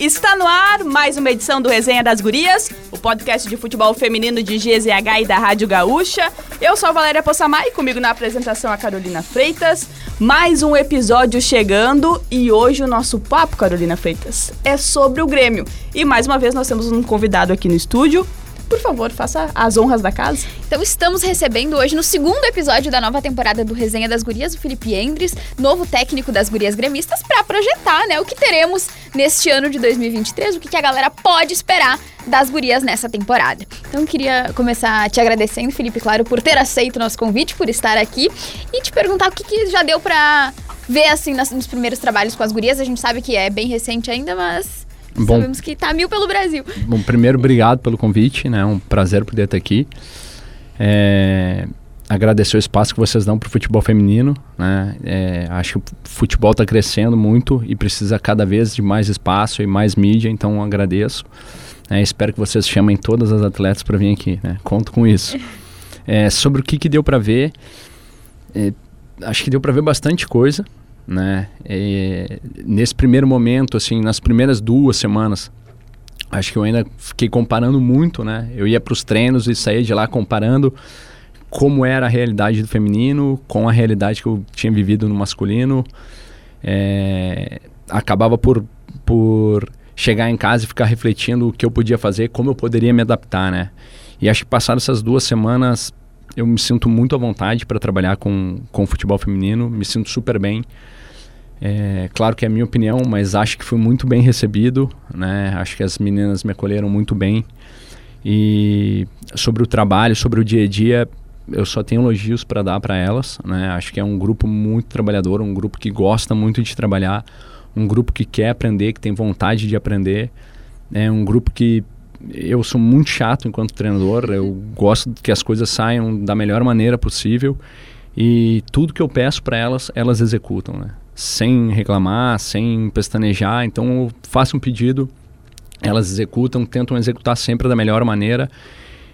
Está no ar mais uma edição do Resenha das Gurias, o podcast de futebol feminino de GZH e da Rádio Gaúcha. Eu sou a Valéria Possamay e comigo na apresentação a Carolina Freitas. Mais um episódio chegando e hoje o nosso papo, Carolina Freitas, é sobre o Grêmio. E mais uma vez nós temos um convidado aqui no estúdio, por favor, faça as honras da casa. Então estamos recebendo hoje no segundo episódio da nova temporada do Resenha das Gurias, o Felipe Endres, novo técnico das Gurias Gremistas, para projetar, né, o que teremos neste ano de 2023, o que, que a galera pode esperar das gurias nessa temporada. Então queria começar te agradecendo, Felipe, claro, por ter aceito o nosso convite, por estar aqui e te perguntar o que, que já deu para ver assim nos primeiros trabalhos com as gurias. A gente sabe que é bem recente ainda, mas Bom, Sabemos que tá mil pelo Brasil. Bom, primeiro, obrigado pelo convite, né? É um prazer poder estar aqui. É, agradecer o espaço que vocês dão para o futebol feminino, né? É, acho que o futebol está crescendo muito e precisa cada vez de mais espaço e mais mídia, então agradeço. É, espero que vocês chamem todas as atletas para vir aqui, né? Conto com isso. É, sobre o que, que deu para ver, é, acho que deu para ver bastante coisa, né? E, nesse primeiro momento, assim, nas primeiras duas semanas, acho que eu ainda fiquei comparando muito, né? Eu ia para os treinos e saía de lá comparando como era a realidade do feminino com a realidade que eu tinha vivido no masculino. É, acabava por, por chegar em casa e ficar refletindo o que eu podia fazer, como eu poderia me adaptar, né? E acho que passadas essas duas semanas eu me sinto muito à vontade para trabalhar com, com futebol feminino, me sinto super bem. É, claro que é a minha opinião, mas acho que foi muito bem recebido, né? Acho que as meninas me acolheram muito bem. E sobre o trabalho, sobre o dia a dia, eu só tenho elogios para dar para elas, né? Acho que é um grupo muito trabalhador, um grupo que gosta muito de trabalhar, um grupo que quer aprender, que tem vontade de aprender. É um grupo que eu sou muito chato enquanto treinador, eu gosto que as coisas saiam da melhor maneira possível e tudo que eu peço para elas, elas executam, né? Sem reclamar, sem pestanejar. Então eu faço um pedido, elas executam, tentam executar sempre da melhor maneira.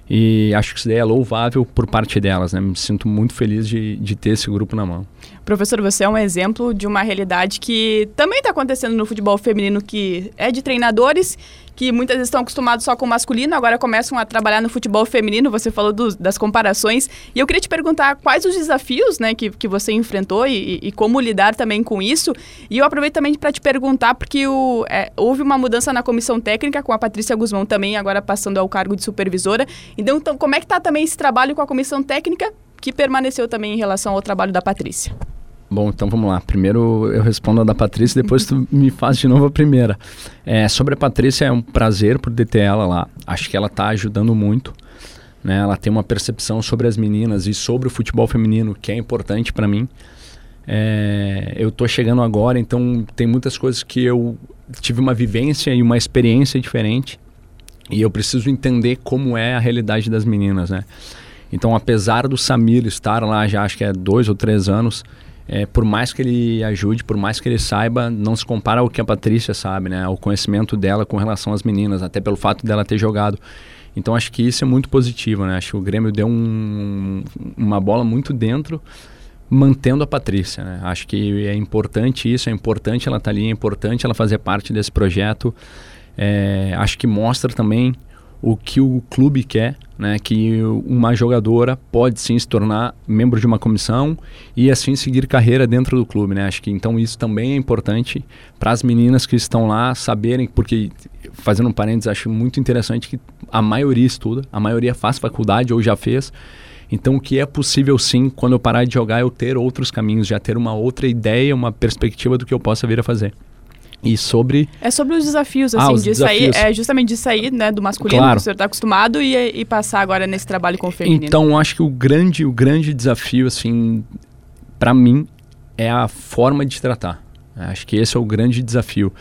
E acho que isso daí é louvável por parte delas, né? Me sinto muito feliz de, de ter esse grupo na mão. Professor, você é um exemplo de uma realidade que também está acontecendo no futebol feminino, que é de treinadores que muitas vezes estão acostumados só com o masculino, agora começam a trabalhar no futebol feminino. Você falou do, das comparações. E eu queria te perguntar quais os desafios né, que, que você enfrentou e, e como lidar também com isso. E eu aproveito também para te perguntar, porque o, é, houve uma mudança na comissão técnica, com a Patrícia Guzmão também agora passando ao cargo de supervisora. Então, então como é que está também esse trabalho com a comissão técnica, que permaneceu também em relação ao trabalho da Patrícia? Bom, então vamos lá. Primeiro eu respondo a da Patrícia, depois tu me faz de novo a primeira. É, sobre a Patrícia, é um prazer por ter ela lá. Acho que ela está ajudando muito. Né? Ela tem uma percepção sobre as meninas e sobre o futebol feminino que é importante para mim. É, eu estou chegando agora, então tem muitas coisas que eu tive uma vivência e uma experiência diferente e eu preciso entender como é a realidade das meninas, né? Então, apesar do Samir estar lá já acho que é dois ou três anos, é, por mais que ele ajude, por mais que ele saiba, não se compara ao que a Patrícia sabe, né? O conhecimento dela com relação às meninas, até pelo fato dela ter jogado. Então acho que isso é muito positivo, né? Acho que o Grêmio deu um, uma bola muito dentro, mantendo a Patrícia, né? Acho que é importante isso, é importante ela estar tá ali, é importante ela fazer parte desse projeto. É, acho que mostra também o que o clube quer, né, que uma jogadora pode sim se tornar membro de uma comissão e assim seguir carreira dentro do clube, né? Acho que então isso também é importante para as meninas que estão lá saberem, porque fazendo um parênteses, acho muito interessante que a maioria estuda, a maioria faz faculdade ou já fez. Então, o que é possível sim, quando eu parar de jogar, eu ter outros caminhos, já ter uma outra ideia, uma perspectiva do que eu possa vir a fazer. E sobre. É sobre os desafios, ah, assim, ah, os de desafios. sair. É justamente de sair, né, do masculino, claro. que o senhor está acostumado, e, e passar agora nesse trabalho com o feminino. Então, acho que o grande, o grande desafio, assim, para mim, é a forma de tratar. Acho que esse é o grande desafio.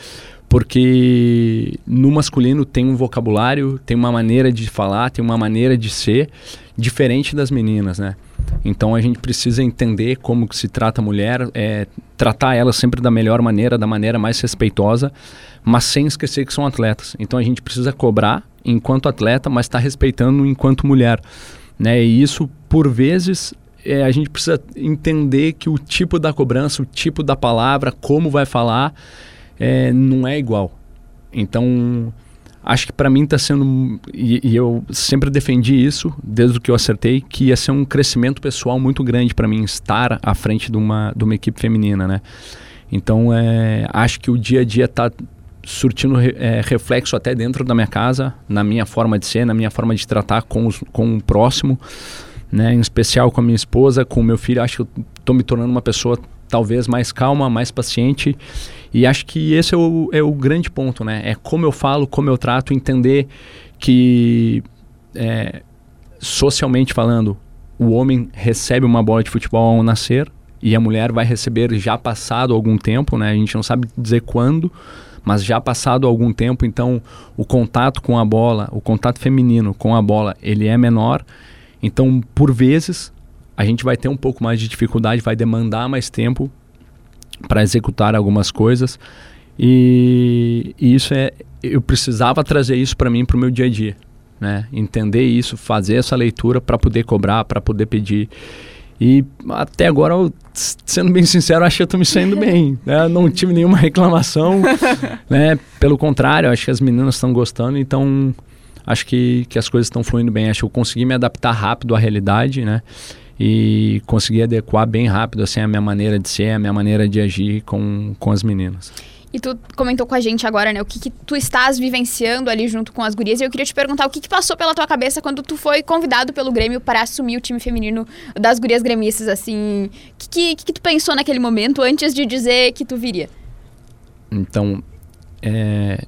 Porque no masculino tem um vocabulário, tem uma maneira de falar, tem uma maneira de ser diferente das meninas, né? Então a gente precisa entender como que se trata a mulher, é, tratar ela sempre da melhor maneira, da maneira mais respeitosa, mas sem esquecer que são atletas. Então a gente precisa cobrar enquanto atleta, mas está respeitando enquanto mulher. Né? E isso, por vezes, é, a gente precisa entender que o tipo da cobrança, o tipo da palavra, como vai falar, é, não é igual. Então, acho que para mim está sendo e, e, eu sempre defendi isso desde que eu acertei que ia ser um crescimento pessoal muito grande para mim estar à frente de uma de uma equipe feminina, né? Então é, acho que o dia a dia está surtindo é, reflexo até dentro da minha casa, na minha forma de ser, na minha forma de tratar com, os, com o próximo, né? Em especial com a minha esposa, com o meu filho. Acho que estou me tornando uma pessoa talvez mais calma, mais paciente. E acho que esse é o, é o grande ponto, né? É como eu falo, como eu trato, entender que é, socialmente falando, o homem recebe uma bola de futebol ao nascer e a mulher vai receber já passado algum tempo, né? A gente não sabe dizer quando, mas já passado algum tempo, então o contato com a bola, o contato feminino com a bola, ele é menor. Então, por vezes, a gente vai ter um pouco mais de dificuldade, vai demandar mais tempo para executar algumas coisas. E, e, isso é. Eu precisava trazer isso para mim, para o meu dia a dia. Né? Entender isso, fazer essa leitura para poder cobrar, para poder pedir. E até agora, eu, sendo bem sincero, acho que eu estou me saindo bem. Né? Não tive nenhuma reclamação. né? Pelo contrário, acho que as meninas estão gostando, então acho que, que as coisas estão fluindo bem. Acho que eu consegui me adaptar rápido à realidade, né? E consegui adequar bem rápido assim a minha maneira de ser, a minha maneira de agir com, com as meninas. E tu comentou com a gente agora, né, o que, que tu estás vivenciando ali junto com as gurias. E eu queria te perguntar o que, que passou pela tua cabeça quando tu foi convidado pelo Grêmio para assumir o time feminino das gurias gremistas, assim. O que, que, que tu pensou naquele momento antes de dizer que tu viria? Então, é,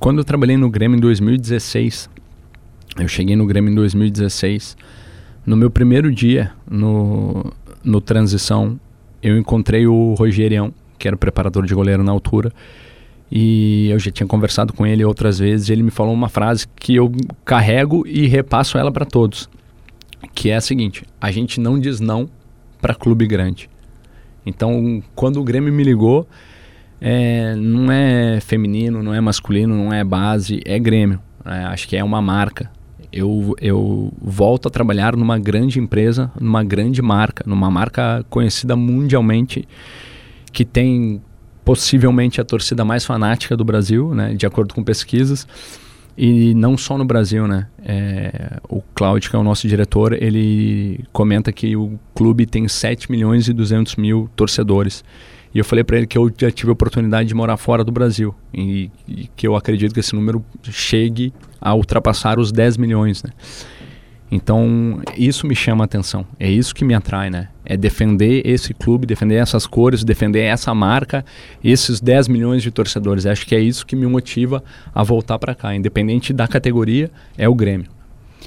quando eu trabalhei no Grêmio em 2016, eu cheguei no Grêmio em 2016 no meu primeiro dia no, no transição, eu encontrei o Rogerião, que era o preparador de goleiro na altura, e eu já tinha conversado com ele outras vezes. Ele me falou uma frase que eu carrego e repasso ela para todos, que é a seguinte: a gente não diz não para clube grande. Então, quando o Grêmio me ligou, é, não é feminino, não é masculino, não é base, é Grêmio. É, acho que é uma marca eu, eu volto a trabalhar numa grande empresa, numa grande marca, numa marca conhecida mundialmente, que tem possivelmente a torcida mais fanática do Brasil, né, de acordo com pesquisas. E não só no Brasil, né? É, o Cláudio, que é o nosso diretor, ele comenta que o clube tem 7 milhões e 200 mil torcedores. E eu falei para ele que eu já tive a oportunidade de morar fora do Brasil e, e, que eu acredito que esse número chegue a ultrapassar os 10 milhões, né? Então, isso me chama a atenção. É isso que me atrai, né? É defender esse clube, defender essas cores, defender essa marca, esses 10 milhões de torcedores. Acho que é isso que me motiva a voltar para cá. Independente da categoria, é o Grêmio.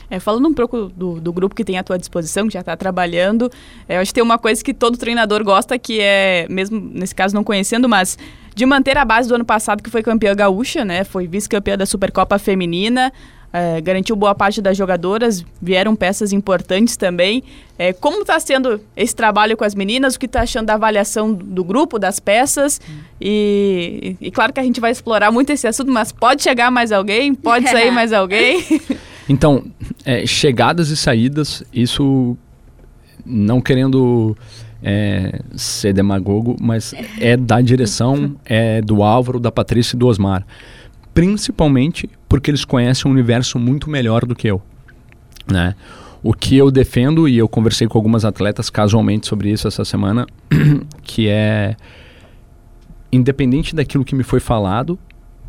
É, falando um pouco do, do, grupo que tem à tua disposição, que já está trabalhando, é, eu acho que tem uma coisa que todo treinador gosta, que é, mesmo nesse caso não conhecendo, mas de manter a base do ano passado, que foi campeã gaúcha, né? Foi vice-campeã da Supercopa Feminina, é, garantiu boa parte das jogadoras, vieram peças importantes também. É, como está sendo esse trabalho com as meninas? O que está achando da avaliação do grupo, das peças? E, e, e, claro que a gente vai explorar muito esse assunto, mas pode chegar mais alguém? Pode sair mais alguém? Então, é, chegadas e saídas, isso não querendo é, ser demagogo, mas é da direção, é do Álvaro, da Patrícia e do Osmar. Principalmente porque eles conhecem um universo muito melhor do que eu. Né? O que eu defendo, e eu conversei com algumas atletas casualmente sobre isso essa semana, que é independente daquilo que me foi falado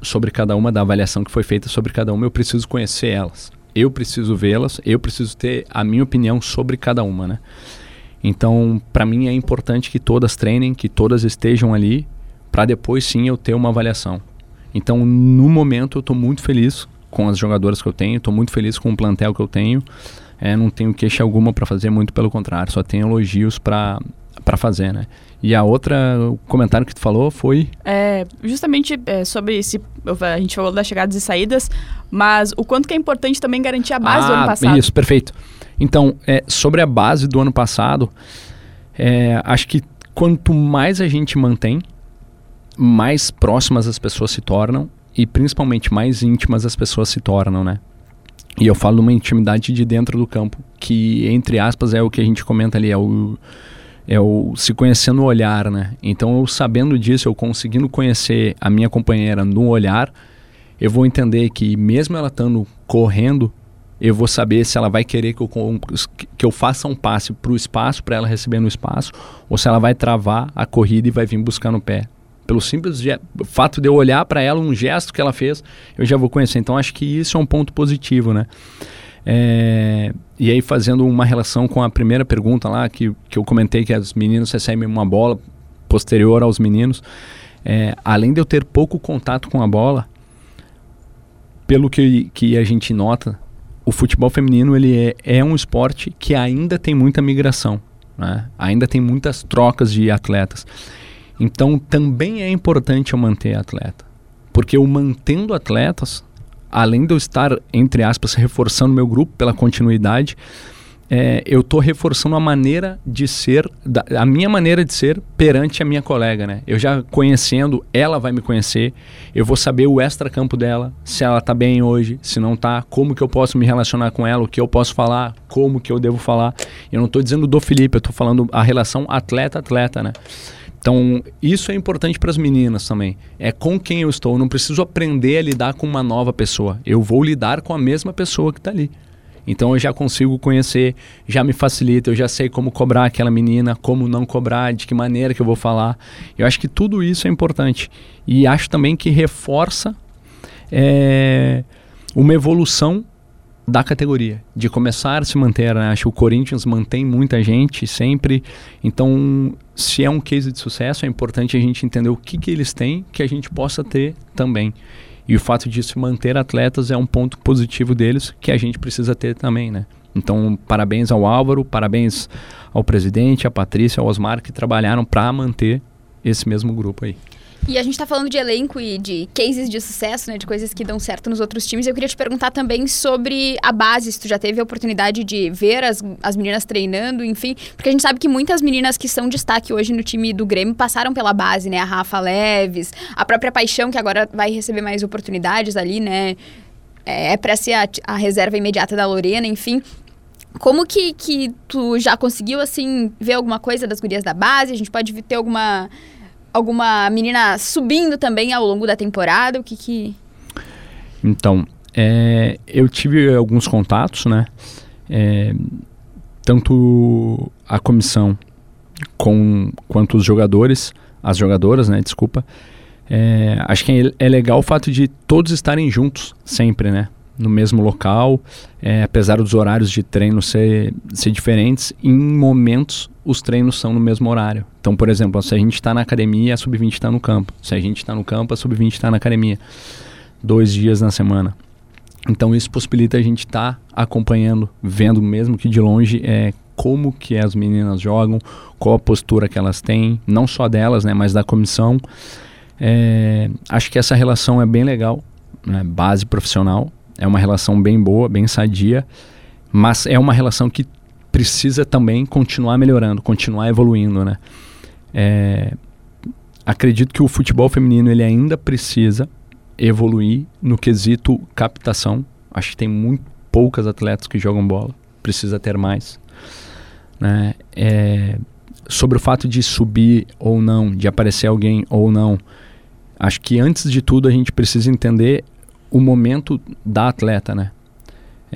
sobre cada uma, da avaliação que foi feita sobre cada uma, eu preciso conhecer elas eu preciso vê-las, eu preciso ter a minha opinião sobre cada uma, né? Então, para mim é importante que todas treinem, que todas estejam ali, para depois sim eu ter uma avaliação. Então, no momento eu estou muito feliz com as jogadoras que eu tenho, estou muito feliz com o plantel que eu tenho. É, não tenho queixa alguma para fazer, muito pelo contrário, só tenho elogios para para fazer, né? E a outra, o comentário que tu falou foi? É, justamente é, sobre esse, a gente falou das chegadas e saídas, mas o quanto que é importante também garantir a base ah, do ano passado. Isso, perfeito. Então, é, sobre a base do ano passado, é, acho que quanto mais a gente mantém, mais próximas as pessoas se tornam e principalmente mais íntimas as pessoas se tornam, né? E eu falo uma intimidade de dentro do campo, que entre aspas é o que a gente comenta ali, é o é o se conhecer no olhar, né? Então, eu sabendo disso, eu conseguindo conhecer a minha companheira no olhar, eu vou entender que mesmo ela estando correndo, eu vou saber se ela vai querer que eu, que eu faça um passe para o espaço, para ela receber no espaço, ou se ela vai travar a corrida e vai vir buscar no pé. Pelo simples fato de eu olhar para ela, um gesto que ela fez, eu já vou conhecer. Então, acho que isso é um ponto positivo, né? É, e aí, fazendo uma relação com a primeira pergunta lá, que, que eu comentei que as meninas recebem uma bola posterior aos meninos, é, além de eu ter pouco contato com a bola, pelo que, que a gente nota, o futebol feminino ele é, é um esporte que ainda tem muita migração, né? ainda tem muitas trocas de atletas. Então também é importante eu manter atleta, porque eu mantendo atletas, além de eu estar, entre aspas, reforçando meu grupo pela continuidade, é, eu estou reforçando a maneira de ser, da, a minha maneira de ser perante a minha colega, né? Eu já conhecendo, ela vai me conhecer, eu vou saber o extra-campo dela, se ela está bem hoje, se não está, como que eu posso me relacionar com ela, o que eu posso falar, como que eu devo falar. Eu não estou dizendo do Felipe, eu estou falando a relação atleta-atleta, né? Então, isso é importante para as meninas também. É com quem eu estou. Eu não preciso aprender a lidar com uma nova pessoa. Eu vou lidar com a mesma pessoa que está ali. Então eu já consigo conhecer, já me facilita, eu já sei como cobrar aquela menina, como não cobrar, de que maneira que eu vou falar. Eu acho que tudo isso é importante. E acho também que reforça é, uma evolução da categoria, de começar a se manter. Né? Acho que o Corinthians mantém muita gente sempre. Então, se é um case de sucesso, é importante a gente entender o que, que eles têm que a gente possa ter também. E o fato de se manter atletas é um ponto positivo deles que a gente precisa ter também, né? Então, parabéns ao Álvaro, parabéns ao presidente, à Patrícia, ao Osmar, que trabalharam para manter esse mesmo grupo aí. E a gente está falando de elenco e de cases de sucesso, né? De coisas que dão certo nos outros times. Eu queria te perguntar também sobre a base, se tu já teve a oportunidade de ver as, as meninas treinando, enfim. Porque a gente sabe que muitas meninas que são destaque hoje no time do Grêmio passaram pela base, né? A Rafa Leves, a própria Paixão, que agora vai receber mais oportunidades ali, né? É, é para ser a, a reserva imediata da Lorena, enfim. Como que, que tu já conseguiu, assim, ver alguma coisa das gurias da base? A gente pode ter alguma alguma menina subindo também ao longo da temporada? O que que... Então, é, eu tive alguns contatos, né? É, tanto a comissão com, quanto os jogadores, as jogadoras, né? Desculpa. É, acho que é, é legal o fato de todos estarem juntos sempre, né? no mesmo local, é, apesar dos horários de treino ser, ser diferentes, em momentos os treinos são no mesmo horário. Então, por exemplo, se a gente está na academia, a sub-20 está no campo. Se a gente está no campo, a sub-20 está na academia. Dois dias na semana. Então, isso possibilita a gente estar tá acompanhando, vendo mesmo que de longe é, como que as meninas jogam, qual a postura que elas têm, não só delas, né, mas da comissão. É, acho que essa relação é bem legal, né, base profissional, é uma relação bem boa, bem sadia, mas é uma relação que precisa também continuar melhorando, continuar evoluindo, né? É, acredito que o futebol feminino ele ainda precisa evoluir no quesito captação. Acho que tem muito poucas atletas que jogam bola, precisa ter mais. Né? É, sobre o fato de subir ou não, de aparecer alguém ou não, acho que antes de tudo a gente precisa entender o momento da atleta, né?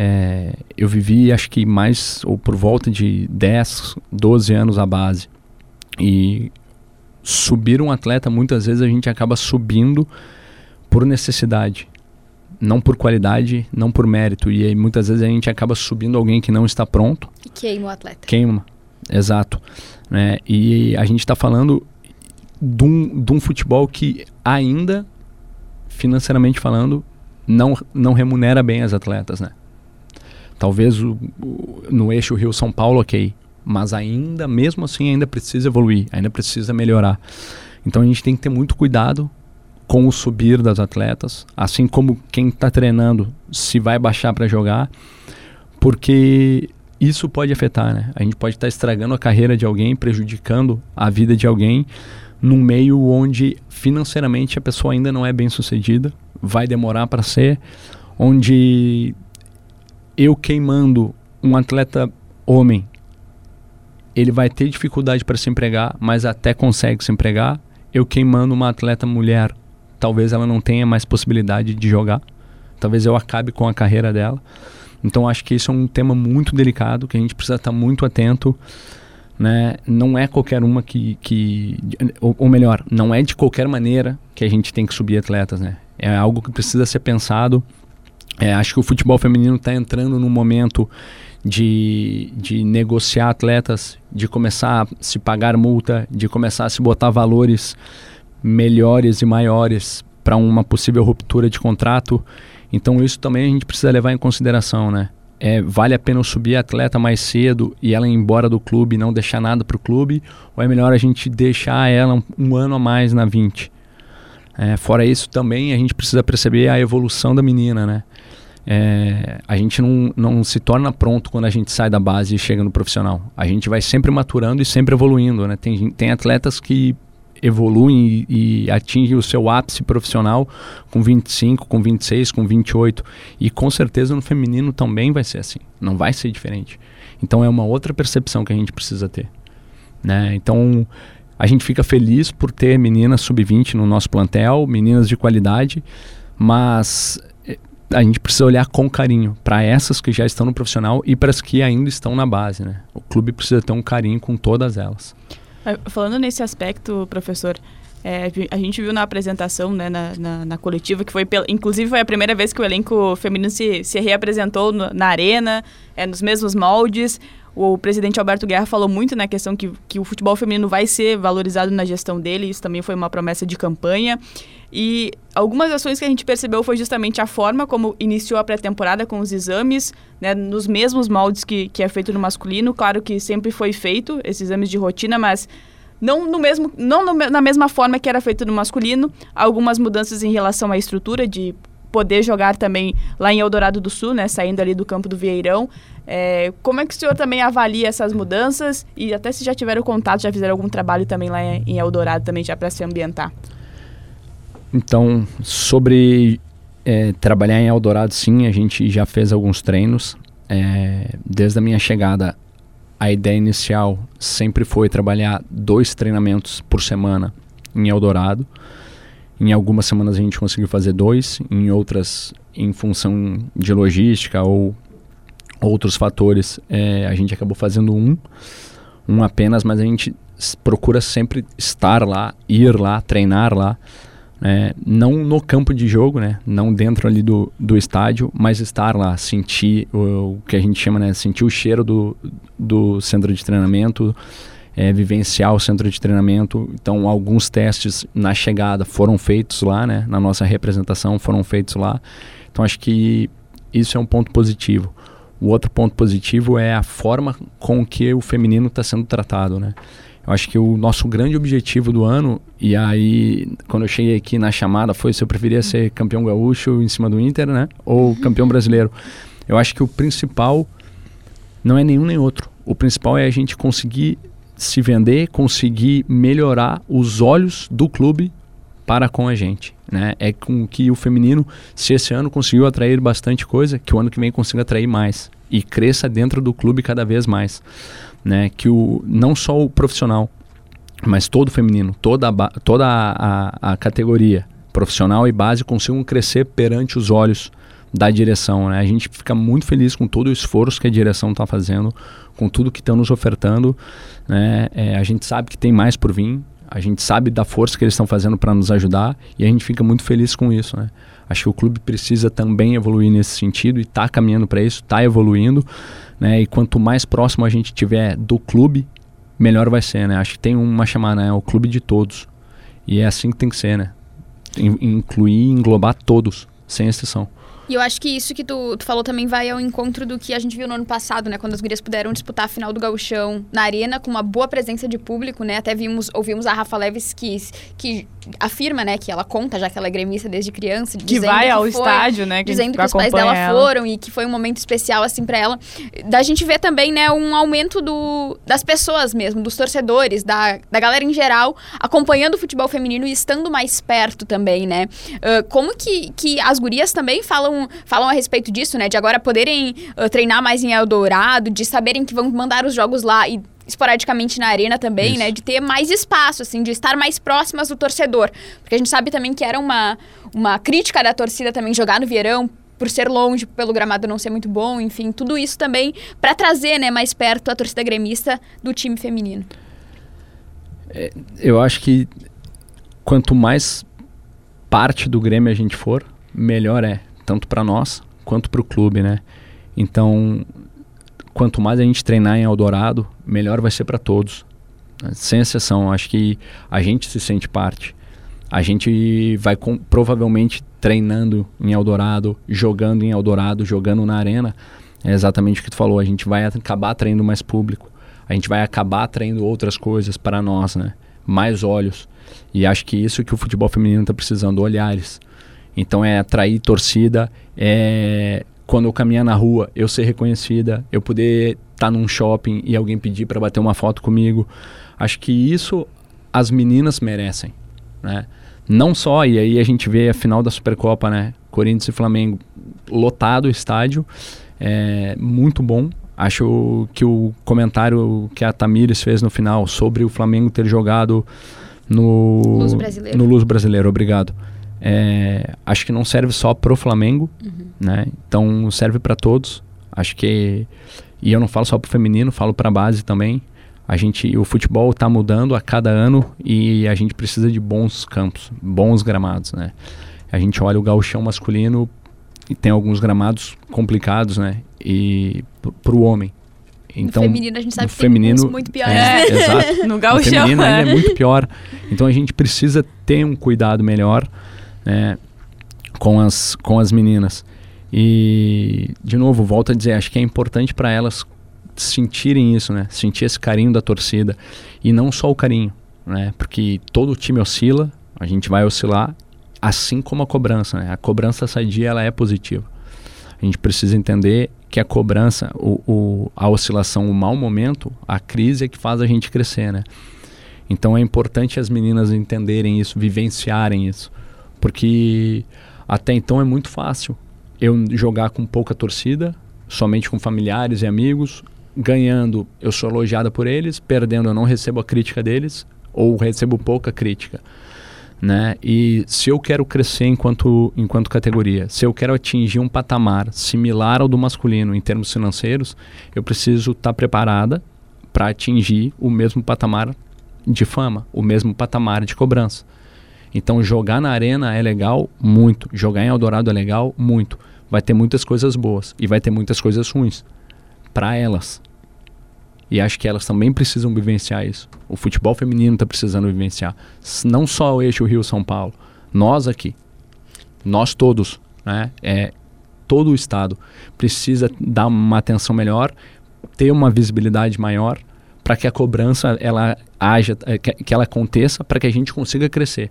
É, eu vivi acho que mais ou por volta de 10, 12 anos a base. E subir um atleta, muitas vezes a gente acaba subindo por necessidade, não por qualidade, não por mérito. E aí muitas vezes a gente acaba subindo alguém que não está pronto. E queima o atleta. Queima, exato. Né? E a gente está falando de um, de um futebol que ainda, financeiramente falando, não, não remunera bem as atletas, né? Talvez o, o, no eixo Rio-São Paulo, ok. Mas ainda, mesmo assim, ainda precisa evoluir, ainda precisa melhorar. Então a gente tem que ter muito cuidado com o subir das atletas, assim como quem está treinando se vai baixar para jogar, porque isso pode afetar, né? A gente pode estar tá estragando a carreira de alguém, prejudicando a vida de alguém num meio onde financeiramente a pessoa ainda não é bem sucedida, vai demorar para ser, onde eu queimando um atleta homem ele vai ter dificuldade para se empregar, mas até consegue se empregar. Eu queimando uma atleta mulher, talvez ela não tenha mais possibilidade de jogar. Talvez eu acabe com a carreira dela. Então acho que isso é um tema muito delicado que a gente precisa estar muito atento. Né? Não é qualquer uma que, que ou, ou, melhor, não é de qualquer maneira que a gente tem que subir atletas, né? É algo que precisa ser pensado. É, acho que o futebol feminino está entrando num momento de, de negociar atletas, de começar a se pagar multa, de começar a se botar valores melhores e maiores para uma possível ruptura de contrato. Então isso também a gente precisa levar em consideração, né? É, vale a pena subir a atleta mais cedo e ela ir embora do clube e não deixar nada para o clube? Ou é melhor a gente deixar ela um, um ano a mais na 20? É, fora isso, também a gente precisa perceber a evolução da menina, né? É, a gente não, não se torna pronto quando a gente sai da base e chega no profissional. A gente vai sempre maturando e sempre evoluindo, né? Tem, tem atletas que evoluem e, e atingem o seu ápice profissional com 25, com 26, com 28. E com certeza no feminino também vai ser assim. Não vai ser diferente. Então é uma outra percepção que a gente precisa ter. Né? Então a gente fica feliz por ter meninas sub-20 no nosso plantel, meninas de qualidade, mas a gente precisa olhar com carinho para essas que já estão no profissional e para as que ainda estão na base. Né? O clube precisa ter um carinho com todas elas. É, falando nesse aspecto, professor, é, a gente viu na apresentação, né, na, na, na, coletiva, que foi, inclusive foi a primeira vez que o elenco feminino se, se reapresentou no, na arena, é, nos mesmos moldes. O presidente Alberto Guerra falou muito na questão que, que o futebol feminino vai ser valorizado na gestão dele, isso também foi uma promessa de campanha. E algumas ações que a gente percebeu foi justamente a forma como iniciou a pré-temporada com os exames, né, nos mesmos moldes que, que é feito no masculino. Claro que sempre foi feito esses exames de rotina, mas não, no mesmo, não no, na mesma forma que era feito no masculino. Algumas mudanças em relação à estrutura de poder jogar também lá em Eldorado do Sul, né, saindo ali do campo do Vieirão. É, como é que o senhor também avalia essas mudanças e até se já tiveram contato, já fizeram algum trabalho também lá em Eldorado também já para se ambientar? Então, sobre é, trabalhar em Eldorado, sim, a gente já fez alguns treinos. É, desde a minha chegada, a ideia inicial sempre foi trabalhar dois treinamentos por semana em Eldorado. Em algumas semanas a gente conseguiu fazer dois, em outras, em função de logística ou outros fatores, é, a gente acabou fazendo um, um apenas, mas a gente procura sempre estar lá, ir lá, treinar lá é, não no campo de jogo, né? Não dentro ali do, do estádio, mas estar lá, sentir o, o que a gente chama, né? Sentir o cheiro do, do centro de treinamento, é, vivenciar o centro de treinamento. Então, alguns testes na chegada foram feitos lá, né? Na nossa representação foram feitos lá. Então, acho que isso é um ponto positivo. O outro ponto positivo é a forma com que o feminino está sendo tratado, né? Eu acho que o nosso grande objetivo do ano, e aí quando eu cheguei aqui na chamada foi se eu preferia ser campeão gaúcho em cima do Inter, né? Ou campeão brasileiro. Eu acho que o principal não é nenhum nem outro. O principal é a gente conseguir se vender, conseguir melhorar os olhos do clube para com a gente. Né? É com que o feminino, se esse ano conseguiu atrair bastante coisa, que o ano que vem consiga atrair mais e cresça dentro do clube cada vez mais né? Que o, não só o profissional, mas todo o feminino, toda a, toda a, a, a categoria profissional e base consigam crescer perante os olhos da direção. Né? A gente fica muito feliz com todo o esforço que a direção está fazendo, com tudo que estão nos ofertando. Né? É, a gente sabe que tem mais por vir, a gente sabe da força que eles estão fazendo para nos ajudar e a gente fica muito feliz com isso. Né? Acho que o clube precisa também evoluir nesse sentido e está caminhando para isso, está evoluindo. Né? E quanto mais próximo a gente tiver do clube, melhor vai ser, né? Acho que tem uma chamada, né? O clube de todos. E é assim que tem que ser, né? incluir, englobar todos, sem exceção. E eu acho que isso que tu, tu, falou também vai ao encontro do que a gente viu no ano passado, né? Quando as gurias puderam disputar a final do gauchão na arena com uma boa presença de público, né? Até vimos, ouvimos a Rafa Leves que, que afirma, né? Que ela conta, já que ela é gremista desde criança. Que vai ao foi, estádio, né? Que dizendo que os pais dela ela. foram e que foi um momento especial, assim, para ela. Da gente ver também, né? Um aumento do, das pessoas mesmo, dos torcedores, da, da galera em geral, acompanhando o futebol feminino e estando mais perto também, né? Uh, como que, que as gurias também falam falam, a respeito disso, né? De agora poderem uh, treinar mais em Eldorado, de saberem que vão mandar os jogos lá e esporadicamente na arena também, Isso. né? De ter mais espaço, assim, de estar mais próximas do torcedor. Porque a gente sabe também que era uma, uma crítica da torcida também jogar no Vieirão, por ser longe, pelo gramado não ser muito bom, enfim, tudo isso também para trazer, né, mais perto a torcida gremista do time feminino. Eu acho que quanto mais parte do Grêmio a gente for, melhor é, tanto para nós quanto para o clube, né? Então, quanto mais a gente treinar em Eldorado, melhor vai ser para todos. Sem exceção, acho que a gente se sente parte. A gente vai com- provavelmente treinando em Eldorado, jogando em Eldorado, jogando na arena. É exatamente o que tu falou, a gente vai acabar atraindo mais público. A gente vai acabar atraindo outras coisas para nós, né? Mais olhos. E acho que isso que o futebol feminino está precisando, olhares. Então é atrair torcida, é quando eu caminhar na rua, eu ser reconhecida, eu poder estar num shopping e alguém pedir para bater uma foto comigo. Acho que isso as meninas merecem, né? Não só, e aí a gente vê a final da Supercopa, né? Corinthians e Flamengo, lotado o estádio, é muito bom. Acho que o comentário que a Tamires fez no final sobre o Flamengo ter jogado no Luso Brasileiro. no Luso Brasileiro, obrigado. É, acho que não serve só pro Flamengo, né? Então serve para todos. Acho que e eu não falo só pro feminino, falo para base também. A gente, o futebol está mudando a cada ano e a gente precisa de bons campos, bons gramados, né? A gente olha o gauchão masculino e tem alguns gramados complicados, né? E pro, pro homem. Então, no feminino a gente sabe no que tem feminino, uns muito piores. é, exato. No O gauchão, feminino né? ainda é muito pior. Então a gente precisa ter um cuidado melhor né, com, as, com as meninas. E, de novo, volto a dizer, acho que é importante para elas sentirem isso, né? Sentir esse carinho da torcida. E não só o carinho, né? Porque todo time oscila, a gente vai oscilar, assim como a cobrança, né? A cobrança sadia, ela é positiva. A gente precisa entender que a cobrança, o, o- a oscilação, o mau momento, a crise é que faz a gente crescer, né? Então é importante as meninas entenderem isso, vivenciarem isso. Porque até então é muito fácil eu jogar com pouca torcida, somente com familiares e amigos. Ganhando, eu sou elogiada por eles, perdendo, eu não recebo a crítica deles, ou recebo pouca crítica. Né? E se eu quero crescer enquanto, enquanto categoria, se eu quero atingir um patamar similar ao do masculino em termos financeiros, eu preciso estar preparada para atingir o mesmo patamar de fama, o mesmo patamar de cobrança. Então jogar na arena é legal muito, jogar em Eldorado é legal muito. Vai ter muitas coisas boas e vai ter muitas coisas ruins para elas. E acho que elas também precisam vivenciar isso. O futebol feminino está precisando vivenciar. Não só o eixo Rio-São Paulo. Nós aqui. Nós todos. Né? É, todo o Estado precisa dar uma atenção melhor, ter uma visibilidade maior para que a cobrança ela haja, eh, que ela aconteça, para que a gente consiga crescer.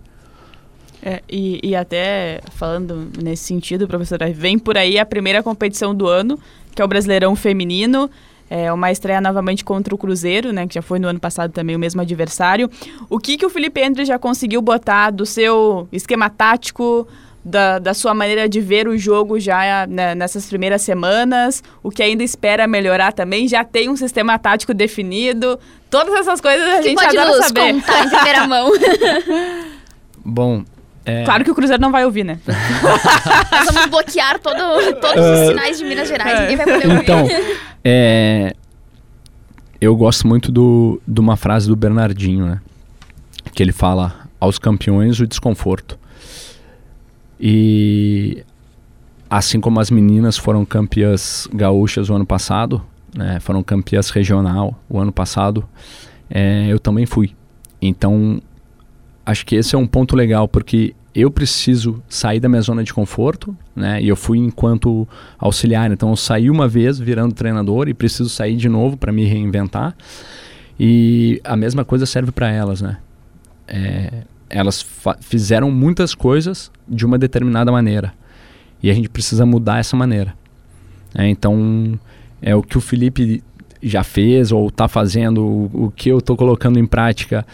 É, e, e até falando nesse sentido, professora, vem por aí a primeira competição do ano, que é o Brasileirão Feminino. É uma estreia novamente contra o Cruzeiro, né? Que já foi no ano passado também o mesmo adversário. O que, que o Felipe Endres já conseguiu botar do seu esquema tático, da, da sua maneira de ver o jogo já né, nessas primeiras semanas? O que ainda espera melhorar também? Já tem um sistema tático definido? Todas essas coisas a que gente pode adora nos saber. contar em primeira mão. Bom, é, Claro que o Cruzeiro não vai ouvir, né? Nós vamos bloquear todo- todos os sinais de Minas Gerais. Ninguém vai poder ouvir. Então, é, eu gosto muito do, de uma frase do Bernardinho, né? Que ele fala: aos campeões o desconforto. E assim como as meninas foram campeãs gaúchas o ano passado, né, foram campeãs regional o ano passado, é, eu também fui. Então, acho que esse é um ponto legal, porque eu preciso sair da minha zona de conforto, né? E eu fui enquanto auxiliar, então eu saí uma vez virando treinador e preciso sair de novo para me reinventar. E a mesma coisa serve para elas, né? É, elas fizeram muitas coisas de uma determinada maneira e a gente precisa mudar essa maneira. É, então, é o que o Felipe já fez ou está fazendo, o, o que eu estou colocando em prática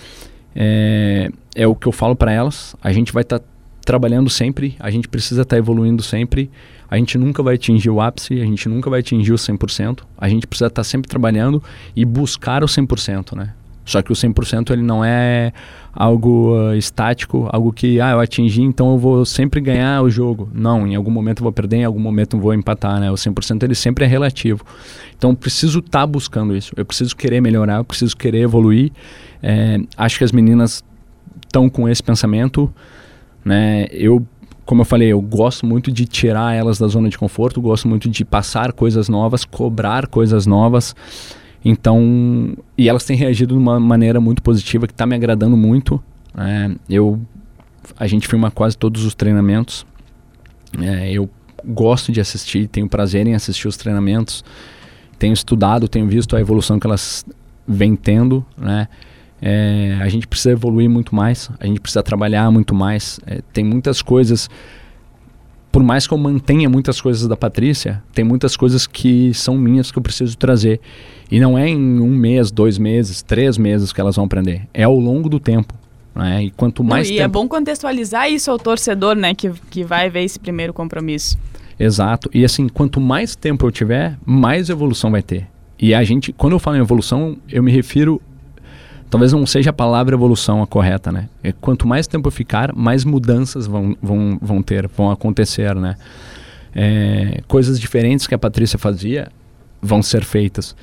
é, é o que eu falo para elas. A gente vai estar trabalhando sempre, a gente precisa estar tá evoluindo sempre. A gente nunca vai atingir o ápice, a gente nunca vai atingir o 100%. A gente precisa estar tá sempre trabalhando e buscar o 100%, né? Só que o 100% ele não é algo uh, estático, algo que, ah, eu atingi, então eu vou sempre ganhar o jogo. Não, em algum momento eu vou perder, em algum momento eu vou empatar, né? O 100% ele sempre é relativo. Então eu preciso estar tá buscando isso, eu preciso querer melhorar, eu preciso querer evoluir. É, acho que as meninas estão com esse pensamento, né? Eu como eu falei, eu gosto muito de tirar elas da zona de conforto, gosto muito de passar coisas novas, cobrar coisas novas. Então, e elas têm reagido de uma maneira muito positiva que está me agradando muito. É, eu, a gente filma quase todos os treinamentos. É, eu gosto de assistir, tenho prazer em assistir os treinamentos. Tenho estudado, tenho visto a evolução que elas vêm tendo, né? É, a gente precisa evoluir muito mais, a gente precisa trabalhar muito mais. É, tem muitas coisas por mais que eu mantenha muitas coisas da Patrícia, tem muitas coisas que são minhas que eu preciso trazer. E não é em um mês, dois meses, três meses que elas vão aprender. É ao longo do tempo. Né? E quanto mais não, e é tempo... é bom contextualizar isso ao torcedor, né? Que, que vai ver esse primeiro compromisso. Exato. E assim, quanto mais tempo eu tiver, mais evolução vai ter. E a gente, quando eu falo em evolução, eu me refiro talvez não seja a palavra evolução a correta, né? É, quanto mais tempo ficar, mais mudanças vão, vão, vão ter, vão acontecer, né? É, coisas diferentes que a Patrícia fazia vão ser feitas.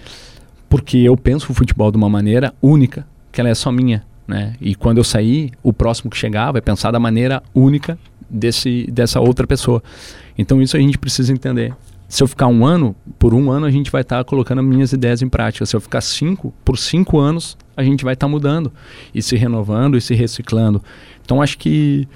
Porque eu penso o futebol de uma maneira única, que ela é só minha, né? E quando eu sair, o próximo que chegar vai pensar da maneira única desse, dessa outra pessoa. Então isso a gente precisa entender se eu ficar um ano, por um ano a gente vai estar tá colocando minhas ideias em prática. Se eu ficar cinco, por cinco anos a gente vai estar tá mudando e se renovando e se reciclando. Então acho que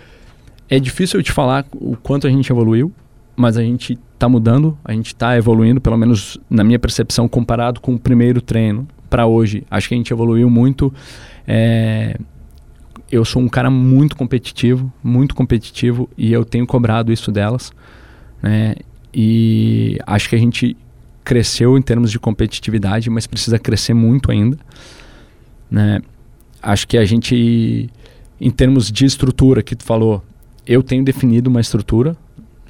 é difícil eu te falar o quanto a gente evoluiu, mas a gente está mudando, a gente está evoluindo, pelo menos na minha percepção, comparado com o primeiro treino para hoje. Acho que a gente evoluiu muito. É, eu sou um cara muito competitivo, muito competitivo e eu tenho cobrado isso delas. Né? E acho que a gente cresceu em termos de competitividade, mas precisa crescer muito ainda. Né? Acho que a gente, em termos de estrutura que tu falou, eu tenho definido uma estrutura.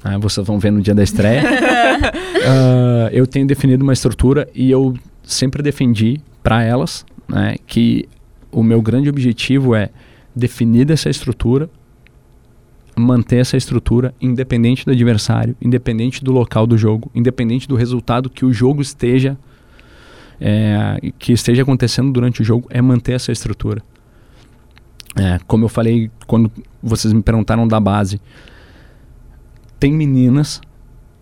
Né? Vocês vão ver no dia da estreia. uh, eu tenho definido uma estrutura e eu sempre defendi para elas né, que o meu grande objetivo é definir essa estrutura manter essa estrutura independente do adversário, independente do local do jogo, independente do resultado que o jogo esteja é, que esteja acontecendo durante o jogo, é manter essa estrutura. É, como eu falei quando vocês me perguntaram da base, tem meninas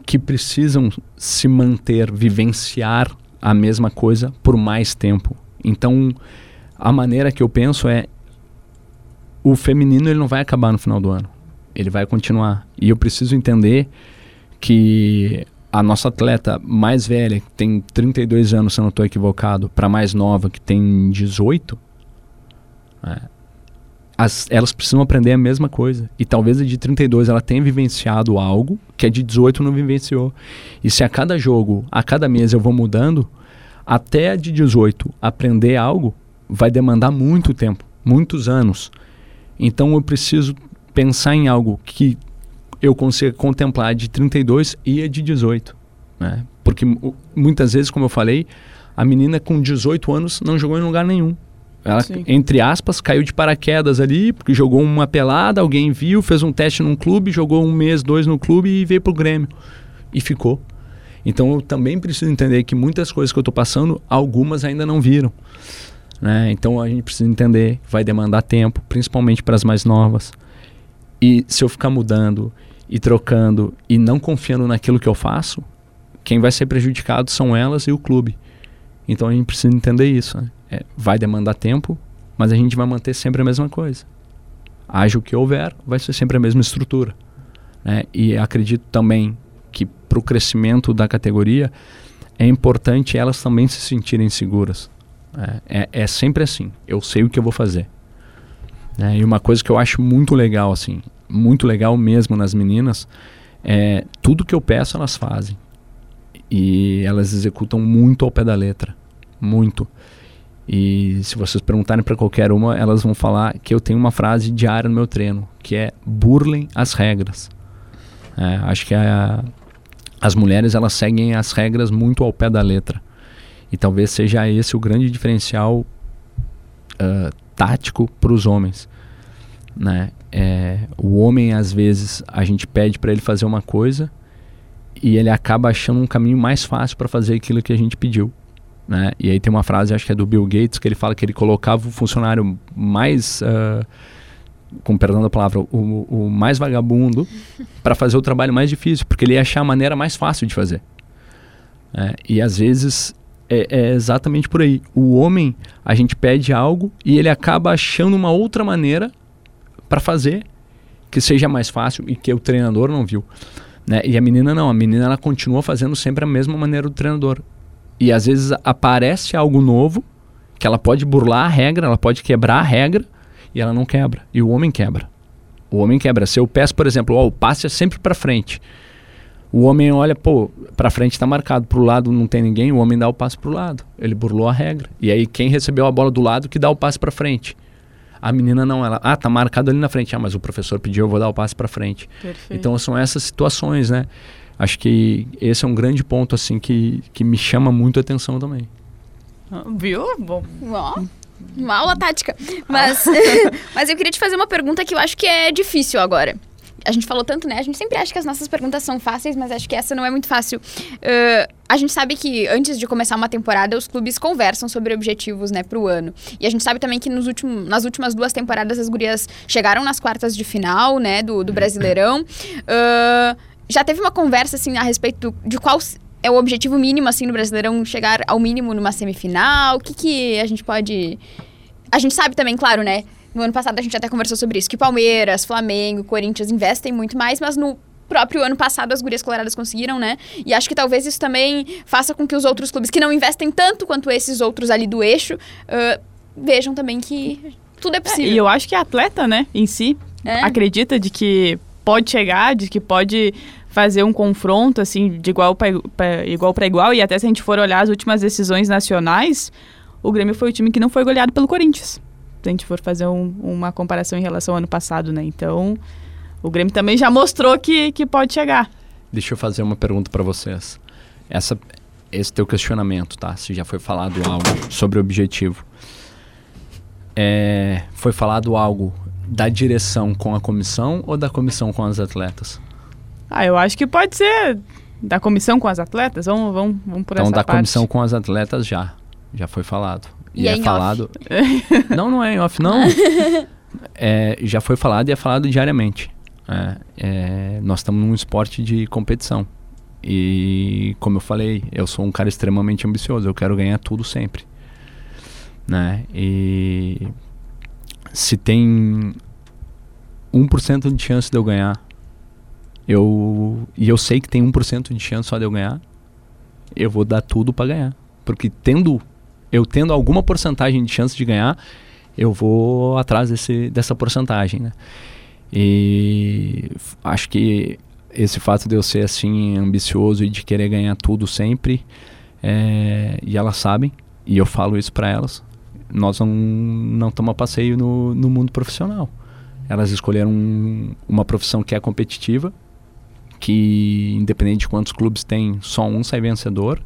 que precisam se manter, vivenciar a mesma coisa por mais tempo. Então, a maneira que eu penso é o feminino ele não vai acabar no final do ano ele vai continuar. E eu preciso entender que a nossa atleta mais velha, que tem 32 anos, se eu não estou equivocado, para mais nova, que tem 18, é, as, elas precisam aprender a mesma coisa. E talvez a de 32 ela tenha vivenciado algo que a de 18 não vivenciou. E se a cada jogo, a cada mês eu vou mudando, até a de 18 aprender algo vai demandar muito tempo, muitos anos. Então eu preciso pensar em algo que eu consiga contemplar de 32 e a de 18. Né? Porque muitas vezes, como eu falei, a menina com 18 anos não jogou em lugar nenhum. Ela, Sim. entre aspas, caiu de paraquedas ali, porque jogou uma pelada, alguém viu, fez um teste num clube, jogou um mês, dois no clube e veio pro Grêmio. E ficou. Então eu também preciso entender que muitas coisas que eu estou passando, algumas ainda não viram. Né? Então a gente precisa entender, vai demandar tempo, principalmente para as mais novas. E se eu ficar mudando e trocando e não confiando naquilo que eu faço, quem vai ser prejudicado são elas e o clube. Então a gente precisa entender isso. Né? É, vai demandar tempo, mas a gente vai manter sempre a mesma coisa. Haja o que houver, vai ser sempre a mesma estrutura. Né? E acredito também que para o crescimento da categoria é importante elas também se sentirem seguras. É, é, é sempre assim. Eu sei o que eu vou fazer. Né? E uma coisa que eu acho muito legal, assim, muito legal mesmo nas meninas, é tudo que eu peço elas fazem. E elas executam muito ao pé da letra. Muito. E se vocês perguntarem para qualquer uma, elas vão falar que eu tenho uma frase diária no meu treino, que é burlem as regras. É, acho que a, as mulheres elas seguem as regras muito ao pé da letra. E talvez seja esse o grande diferencial uh, tático para os homens. Né? É, o homem, às vezes, a gente pede para ele fazer uma coisa e ele acaba achando um caminho mais fácil para fazer aquilo que a gente pediu. Né? E aí tem uma frase, acho que é do Bill Gates, que ele fala que ele colocava o funcionário mais, uh, com perdão da palavra, o, o mais vagabundo para fazer o trabalho mais difícil, porque ele ia achar a maneira mais fácil de fazer. É, e às vezes é, é, exatamente por aí. O homem, a gente pede algo e ele acaba achando uma outra maneira para fazer que seja mais fácil e que o treinador não viu. Né? E a menina não, a menina ela continua fazendo sempre a mesma maneira do treinador. E às vezes aparece algo novo que ela pode burlar a regra, ela pode quebrar a regra e ela não quebra. E o homem quebra. O homem quebra. Se eu peço, por exemplo, o passe é sempre para frente. O homem olha, pô, para frente está marcado, para o lado não tem ninguém, o homem dá o passe para o lado. Ele burlou a regra. E aí quem recebeu a bola do lado que dá o passe para frente. A menina não, ela, ah, tá marcado ali na frente. Ah, mas o professor pediu, eu vou dar o passe para frente. Perfeito. Então são essas situações, né? Acho que esse é um grande ponto assim que, que me chama muito a atenção também. Ah, viu? Bom. Ó, uma aula tática. Mas, mas eu queria te fazer uma pergunta que eu acho que é difícil agora a gente falou tanto, né? A gente sempre acha que as nossas perguntas são fáceis, mas acho que essa não é muito fácil. Uh, a gente sabe que antes de começar uma temporada, os clubes conversam sobre objetivos, né, pro ano. E a gente sabe também que nos últimos, nas últimas duas temporadas as gurias chegaram nas quartas de final, né, do, do Brasileirão. Uh, já teve uma conversa, assim, a respeito de qual é o objetivo mínimo, assim, no Brasileirão, chegar ao mínimo numa semifinal? O que, que a gente pode... A gente sabe também, claro, né? No ano passado a gente até conversou sobre isso, que Palmeiras, Flamengo, Corinthians investem muito mais, mas no próprio ano passado as gurias coloradas conseguiram, né? E acho que talvez isso também faça com que os outros clubes que não investem tanto quanto esses outros ali do eixo uh, vejam também que tudo é possível. É, e eu acho que a atleta, né, em si, é. acredita de que pode chegar, de que pode fazer um confronto assim de igual para igual para igual e até se a gente for olhar as últimas decisões nacionais, o Grêmio foi o time que não foi goleado pelo Corinthians a gente for fazer um, uma comparação em relação ao ano passado, né? Então, o Grêmio também já mostrou que, que pode chegar. Deixa eu fazer uma pergunta para vocês. Essa, esse teu questionamento, tá? Se já foi falado algo sobre o objetivo. É, foi falado algo da direção com a comissão ou da comissão com as atletas? Ah, eu acho que pode ser da comissão com as atletas. Vamos, vamos, vamos por então, essa da parte. comissão com as atletas já. Já foi falado. E, e é, é falado. não, não é em off, não. é, já foi falado e é falado diariamente. É, é, nós estamos num esporte de competição. E, como eu falei, eu sou um cara extremamente ambicioso. Eu quero ganhar tudo sempre. Né? E se tem 1% de chance de eu ganhar, eu, e eu sei que tem 1% de chance só de eu ganhar, eu vou dar tudo para ganhar. Porque tendo eu tendo alguma porcentagem de chance de ganhar, eu vou atrás desse, dessa porcentagem, né? E acho que esse fato de eu ser assim ambicioso e de querer ganhar tudo sempre, é, e elas sabem, e eu falo isso para elas, nós não, não estamos a passeio no, no mundo profissional. Elas escolheram um, uma profissão que é competitiva, que independente de quantos clubes tem, só um sai vencedor.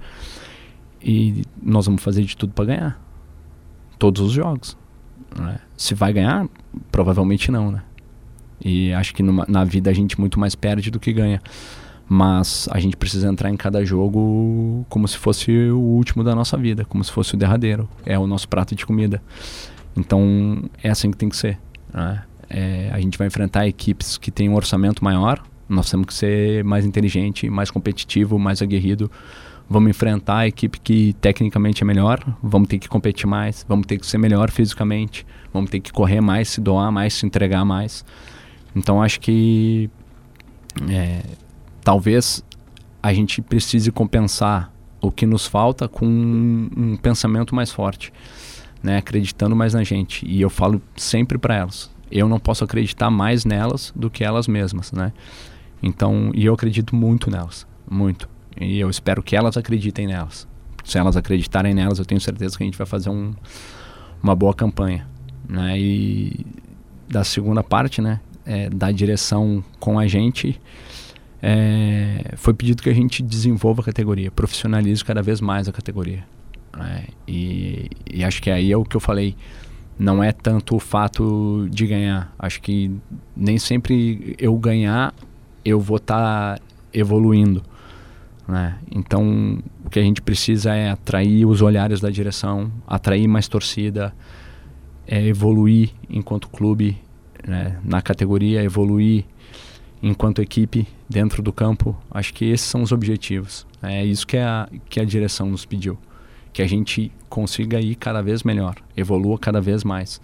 E nós vamos fazer de tudo para ganhar. Todos os jogos. Né? Se vai ganhar, provavelmente não, né? E acho que numa, na vida a gente muito mais perde do que ganha. Mas a gente precisa entrar em cada jogo como se fosse o último da nossa vida, como se fosse o derradeiro. É o nosso prato de comida. Então é assim que tem que ser. Né? É, a gente vai enfrentar equipes que têm um orçamento maior. Nós temos que ser mais inteligente, mais competitivo, mais aguerrido vamos enfrentar a equipe que tecnicamente é melhor, vamos ter que competir mais, vamos ter que ser melhor fisicamente, vamos ter que correr mais, se doar mais, se entregar mais. Então acho que é, talvez a gente precise compensar o que nos falta com um, um pensamento mais forte, né? acreditando mais na gente. E eu falo sempre para elas, eu não posso acreditar mais nelas do que elas mesmas, né? Então, e eu acredito muito nelas, muito. E eu espero que elas acreditem nelas. se elas acreditarem nelas, eu tenho certeza que a gente vai fazer um, uma boa campanha. Né? E da segunda parte, né, é, da direção com a gente, é, foi pedido que a gente desenvolva a categoria, profissionalize cada vez mais a categoria. Né? E, e acho que aí é o que eu falei não é tanto o fato de ganhar. Acho que nem sempre eu ganhar eu vou estar tá evoluindo. Né? Então, o que a gente precisa é atrair os olhares da direção, atrair mais torcida, é evoluir enquanto clube né? na categoria, evoluir enquanto equipe dentro do campo. Acho que esses são os objetivos. É isso que a, que a direção nos pediu que a gente consiga ir cada vez melhor, evolua cada vez mais.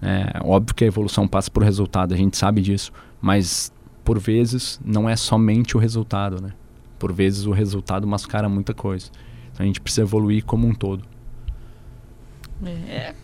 É óbvio que a evolução passa por resultado, a gente sabe disso, mas por vezes não é somente o resultado, né? Por vezes o resultado mascara muita coisa. Então a gente precisa evoluir como um todo. É,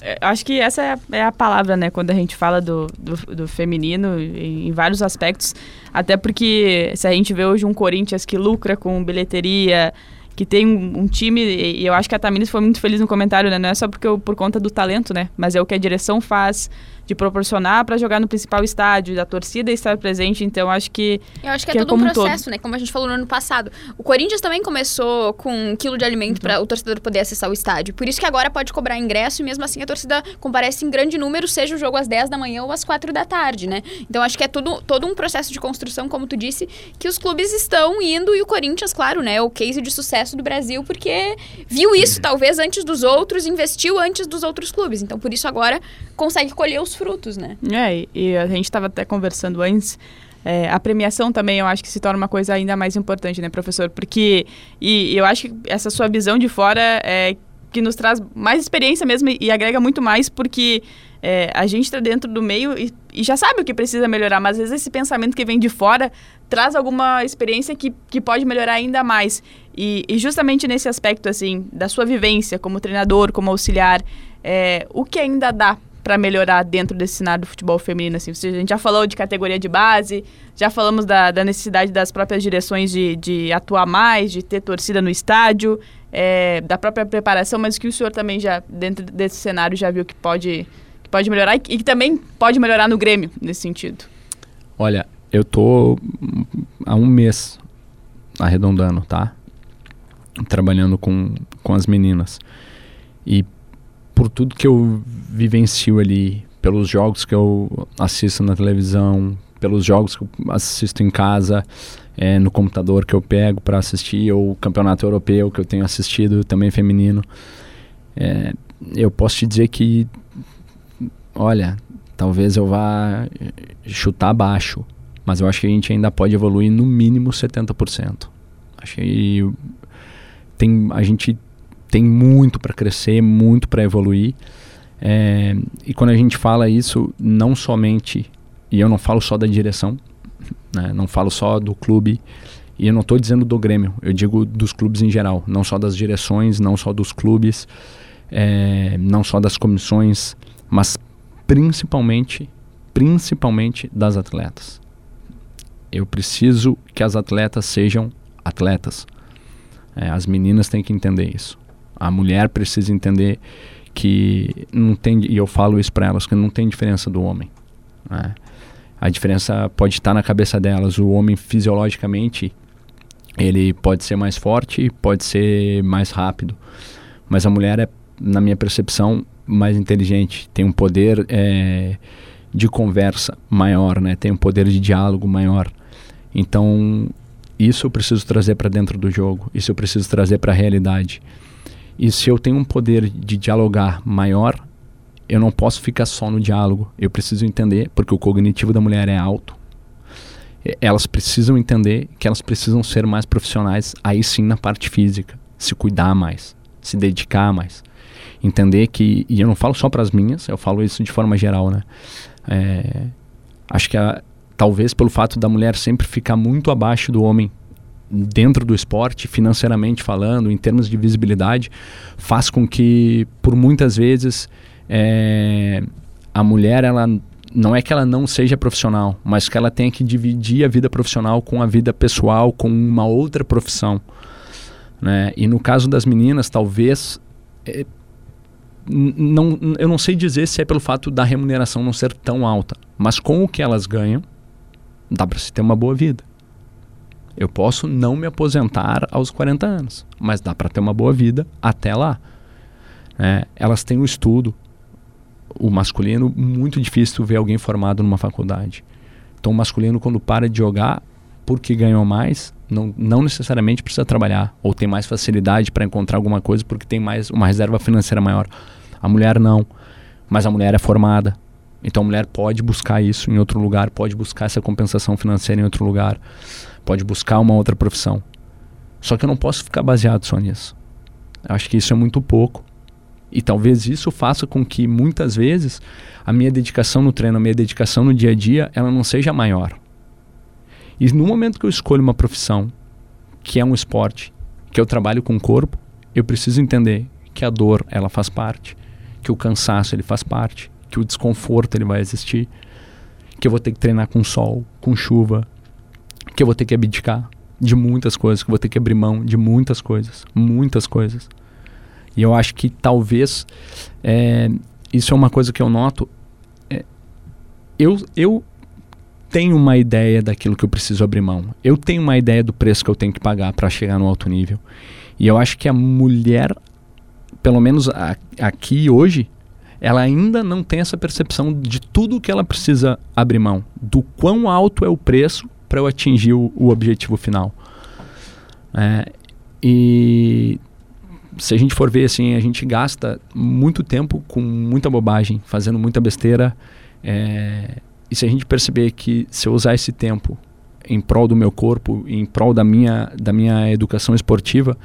é, acho que essa é a, é a, palavra, né? Quando a gente fala do, do, do feminino em, em, vários aspectos. Até porque se a gente vê hoje um Corinthians que lucra com bilheteria, que tem um, um, time, e eu acho que a Tamiris foi muito feliz no comentário, né? Não é só porque eu, por conta do talento, né? Mas é o que a direção faz de proporcionar para jogar no principal estádio, da torcida estar presente, então acho que Eu acho que, é que é, todo um processo, né? Como a gente falou no ano passado. O Corinthians também começou com um quilo de alimento para o torcedor poder acessar o estádio. Por isso que agora pode cobrar ingresso e mesmo assim a torcida comparece em grande número, seja o jogo às 10 da manhã ou às 4 da tarde, né? Então acho que é tudo, todo um processo de construção, como tu disse, que os clubes estão indo e o Corinthians, claro, né, é o case de sucesso do Brasil porque viu isso talvez antes dos outros, investiu antes dos outros clubes. Então por isso agora consegue colher os frutos, né? É, e a gente estava até conversando antes. É, a premiação também eu acho que se torna uma coisa ainda mais importante, né, professor? Porque e, eu acho que essa sua visão de fora é que nos traz mais experiência mesmo e, e agrega muito mais, porque é, a gente está dentro do meio e, e, já sabe o que precisa melhorar, mas às vezes esse pensamento que vem de fora traz alguma experiência que, que pode melhorar ainda mais. E, e justamente nesse aspecto, assim, da sua vivência como treinador, como auxiliar, é, o que ainda dá para melhorar dentro desse cenário do futebol feminino? Assim? A gente já falou de categoria de base, já falamos da, da necessidade das próprias direções de, de, atuar mais, de ter torcida no estádio, é, da própria preparação, mas que o senhor também já, dentro desse cenário, já viu que pode, que pode melhorar e que, e que também pode melhorar no Grêmio, nesse sentido. Olha, eu tô há um mês arredondando, tá? Trabalhando com, com as meninas. E por tudo que eu vivencio ali, pelos jogos que eu assisto na televisão, pelos jogos que eu assisto em casa, é, no computador que eu pego para assistir, ou o campeonato europeu que eu tenho assistido também feminino, é, eu posso te dizer que, olha, talvez eu vá chutar baixo, mas eu acho que a gente ainda pode evoluir no mínimo 70%. Acho que tem, a gente tem muito para crescer, muito para evoluir. É, e quando a gente fala isso, não somente, e eu não falo só da direção, né, não falo só do clube, e eu não estou dizendo do Grêmio, eu digo dos clubes em geral, não só das direções, não só dos clubes, é, não só das comissões, mas principalmente, principalmente das atletas. Eu preciso que as atletas sejam atletas. É, as meninas têm que entender isso. A mulher precisa entender que não tem, e eu falo isso para elas, que não tem diferença do homem. Né? A diferença pode estar na cabeça delas. O homem, fisiologicamente, ele pode ser mais forte, pode ser mais rápido. Mas a mulher é, na minha percepção, mais inteligente, tem um poder é, de conversa maior, né? tem um poder de diálogo maior. Então, isso eu preciso trazer para dentro do jogo, isso eu preciso trazer para a realidade. E se eu tenho um poder de dialogar maior, eu não posso ficar só no diálogo. Eu preciso entender, porque o cognitivo da mulher é alto. Elas precisam entender que elas precisam ser mais profissionais, aí sim na parte física, se cuidar mais, se dedicar mais. Entender que, e eu não falo só para as minhas, eu falo isso de forma geral, né? É, acho que a, talvez pelo fato da mulher sempre ficar muito abaixo do homem dentro do esporte, financeiramente falando, em termos de visibilidade, faz com que, por muitas vezes, é, a mulher, ela não é que ela não seja profissional, mas que ela tenha que dividir a vida profissional com a vida pessoal, com uma outra profissão. Né? E no caso das meninas, talvez. É, não, eu não sei dizer se é pelo fato da remuneração não ser tão alta, mas com o que elas ganham, dá para se ter uma boa vida. Eu posso não me aposentar aos 40 anos, mas dá para ter uma boa vida até lá. É, elas têm um estudo, o masculino, muito difícil ver alguém formado numa faculdade. Então, o masculino, quando para de jogar, porque ganhou mais, não, não necessariamente precisa trabalhar ou tem mais facilidade para encontrar alguma coisa porque tem mais uma reserva financeira maior. A mulher não, mas a mulher é formada. Então a mulher pode buscar isso em outro lugar, pode buscar essa compensação financeira em outro lugar, pode buscar uma outra profissão. Só que eu não posso ficar baseado só nisso. Eu acho que isso é muito pouco. E talvez isso faça com que muitas vezes a minha dedicação no treino, a minha dedicação no dia a dia, ela não seja maior. E no momento que eu escolho uma profissão que é um esporte, que eu trabalho com o corpo, eu preciso entender que a dor ela faz parte, que o cansaço ele faz parte, que o desconforto ele vai existir, que eu vou ter que treinar com sol, com chuva, que eu vou ter que abdicar de muitas coisas, que eu vou ter que abrir mão de muitas coisas, muitas coisas. E eu acho que talvez é, isso é uma coisa que eu noto. É, eu, eu tenho uma ideia daquilo que eu preciso abrir mão. Eu tenho uma ideia do preço que eu tenho que pagar para chegar no alto nível. E eu acho que a mulher, pelo menos a, aqui hoje, ela ainda não tem essa percepção de tudo que ela precisa abrir mão, do quão alto é o preço para eu atingir o, o objetivo final. É, e se a gente for ver assim, a gente gasta muito tempo com muita bobagem, fazendo muita besteira. É, e se a gente perceber que se eu usar esse tempo em prol do meu corpo, em prol da minha, da minha educação esportiva,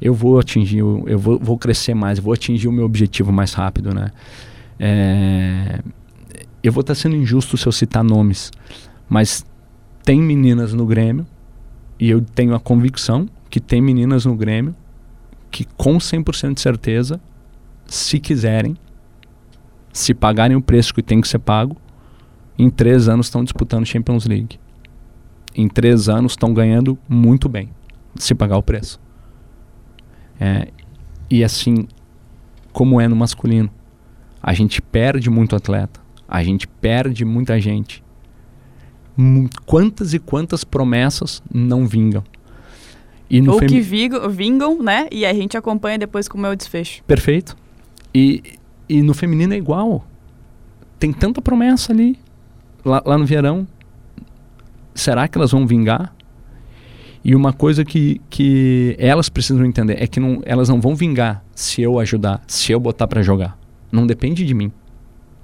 eu vou atingir, eu vou, vou crescer mais, vou atingir o meu objetivo mais rápido, né? É, eu vou estar sendo injusto se eu citar nomes, mas tem meninas no Grêmio e eu tenho a convicção que tem meninas no Grêmio que com 100% de certeza, se quiserem, se pagarem o preço que tem que ser pago, em três anos estão disputando Champions League. Em três anos estão ganhando muito bem, se pagar o preço. É, e assim, como é no masculino, a gente perde muito atleta, a gente perde muita gente. Quantas e quantas promessas não vingam? E Ou que vingam, vingam, né? E a gente acompanha depois como é o desfecho. Perfeito. E, e no feminino é igual. Tem tanta promessa ali lá, lá no verão, será que elas vão vingar? E uma coisa que, que elas precisam entender é que não, elas não vão vingar se eu ajudar, se eu botar para jogar. Não depende de mim.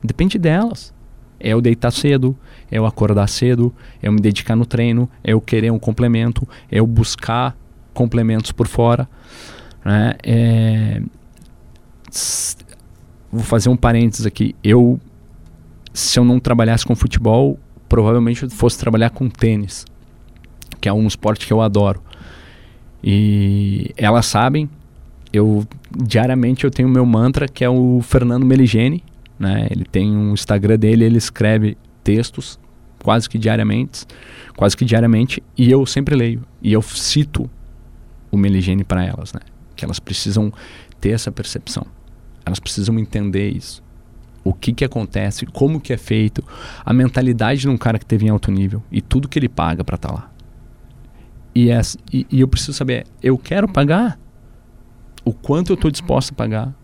Depende delas. É eu deitar cedo, é eu acordar cedo, é eu me dedicar no treino, é eu querer um complemento, é eu buscar complementos por fora. Né? É... Vou fazer um parênteses aqui. Eu se eu não trabalhasse com futebol, provavelmente eu fosse trabalhar com tênis, que é um esporte que eu adoro. E elas sabem, eu diariamente eu tenho o meu mantra que é o Fernando Meligeni, né? Ele tem um Instagram dele, ele escreve textos quase que diariamente, quase que diariamente, e eu sempre leio e eu cito o Meligeni para elas, né? Que elas precisam ter essa percepção. Elas precisam entender isso o que, que acontece, como que é feito, a mentalidade de um cara que teve em alto nível e tudo que ele paga para estar tá lá. E, é, e, e, eu preciso saber, eu quero pagar? O quanto eu estou disposto a pagar?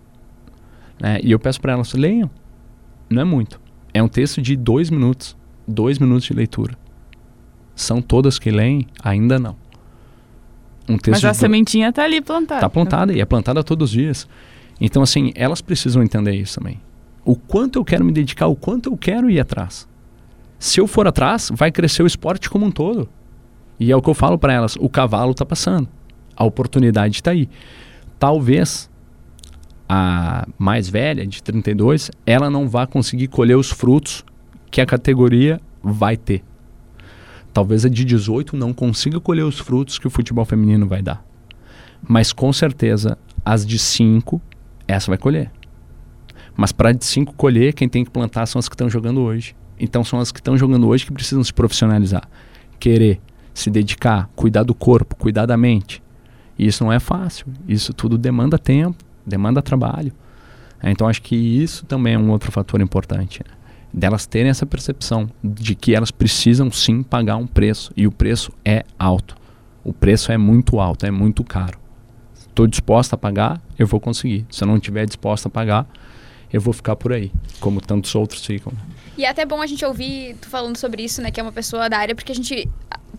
Né? E eu peço para elas, leiam. Não é muito. É um texto de dois minutos. Dois minutos de leitura. São todas que leem? Ainda não. Um texto Mas a sementinha está ali plantada. Está plantada e é plantada todos os dias. Então, assim, elas precisam entender isso também o quanto eu quero me dedicar, o quanto eu quero ir atrás. Se eu for atrás, vai crescer o esporte como um todo. E é o que eu falo para elas: o cavalo está passando, a oportunidade está aí. Talvez a mais velha, de 32, ela não vá conseguir colher os frutos que a categoria vai ter. Talvez a de 18 não consiga colher os frutos que o futebol feminino vai dar. Mas com certeza, as de 5, essa vai colher. Mas para de cinco colher, quem tem que plantar são as que estão jogando hoje. Então são as que estão jogando hoje que precisam se profissionalizar. Querer, se dedicar, cuidar do corpo, cuidar da mente. E isso não é fácil. Isso tudo demanda tempo, demanda trabalho. É, então acho que isso também é um outro fator importante. Né? Delas terem essa percepção de que elas precisam sim pagar um preço. E o preço é alto. O preço é muito alto, é muito caro. Estou disposta a pagar, eu vou conseguir. Se eu não estiver disposta a pagar, eu vou ficar por aí, como tantos outros ficam. E é até bom a gente ouvir tu falando sobre isso, né, que é uma pessoa da área, porque a gente,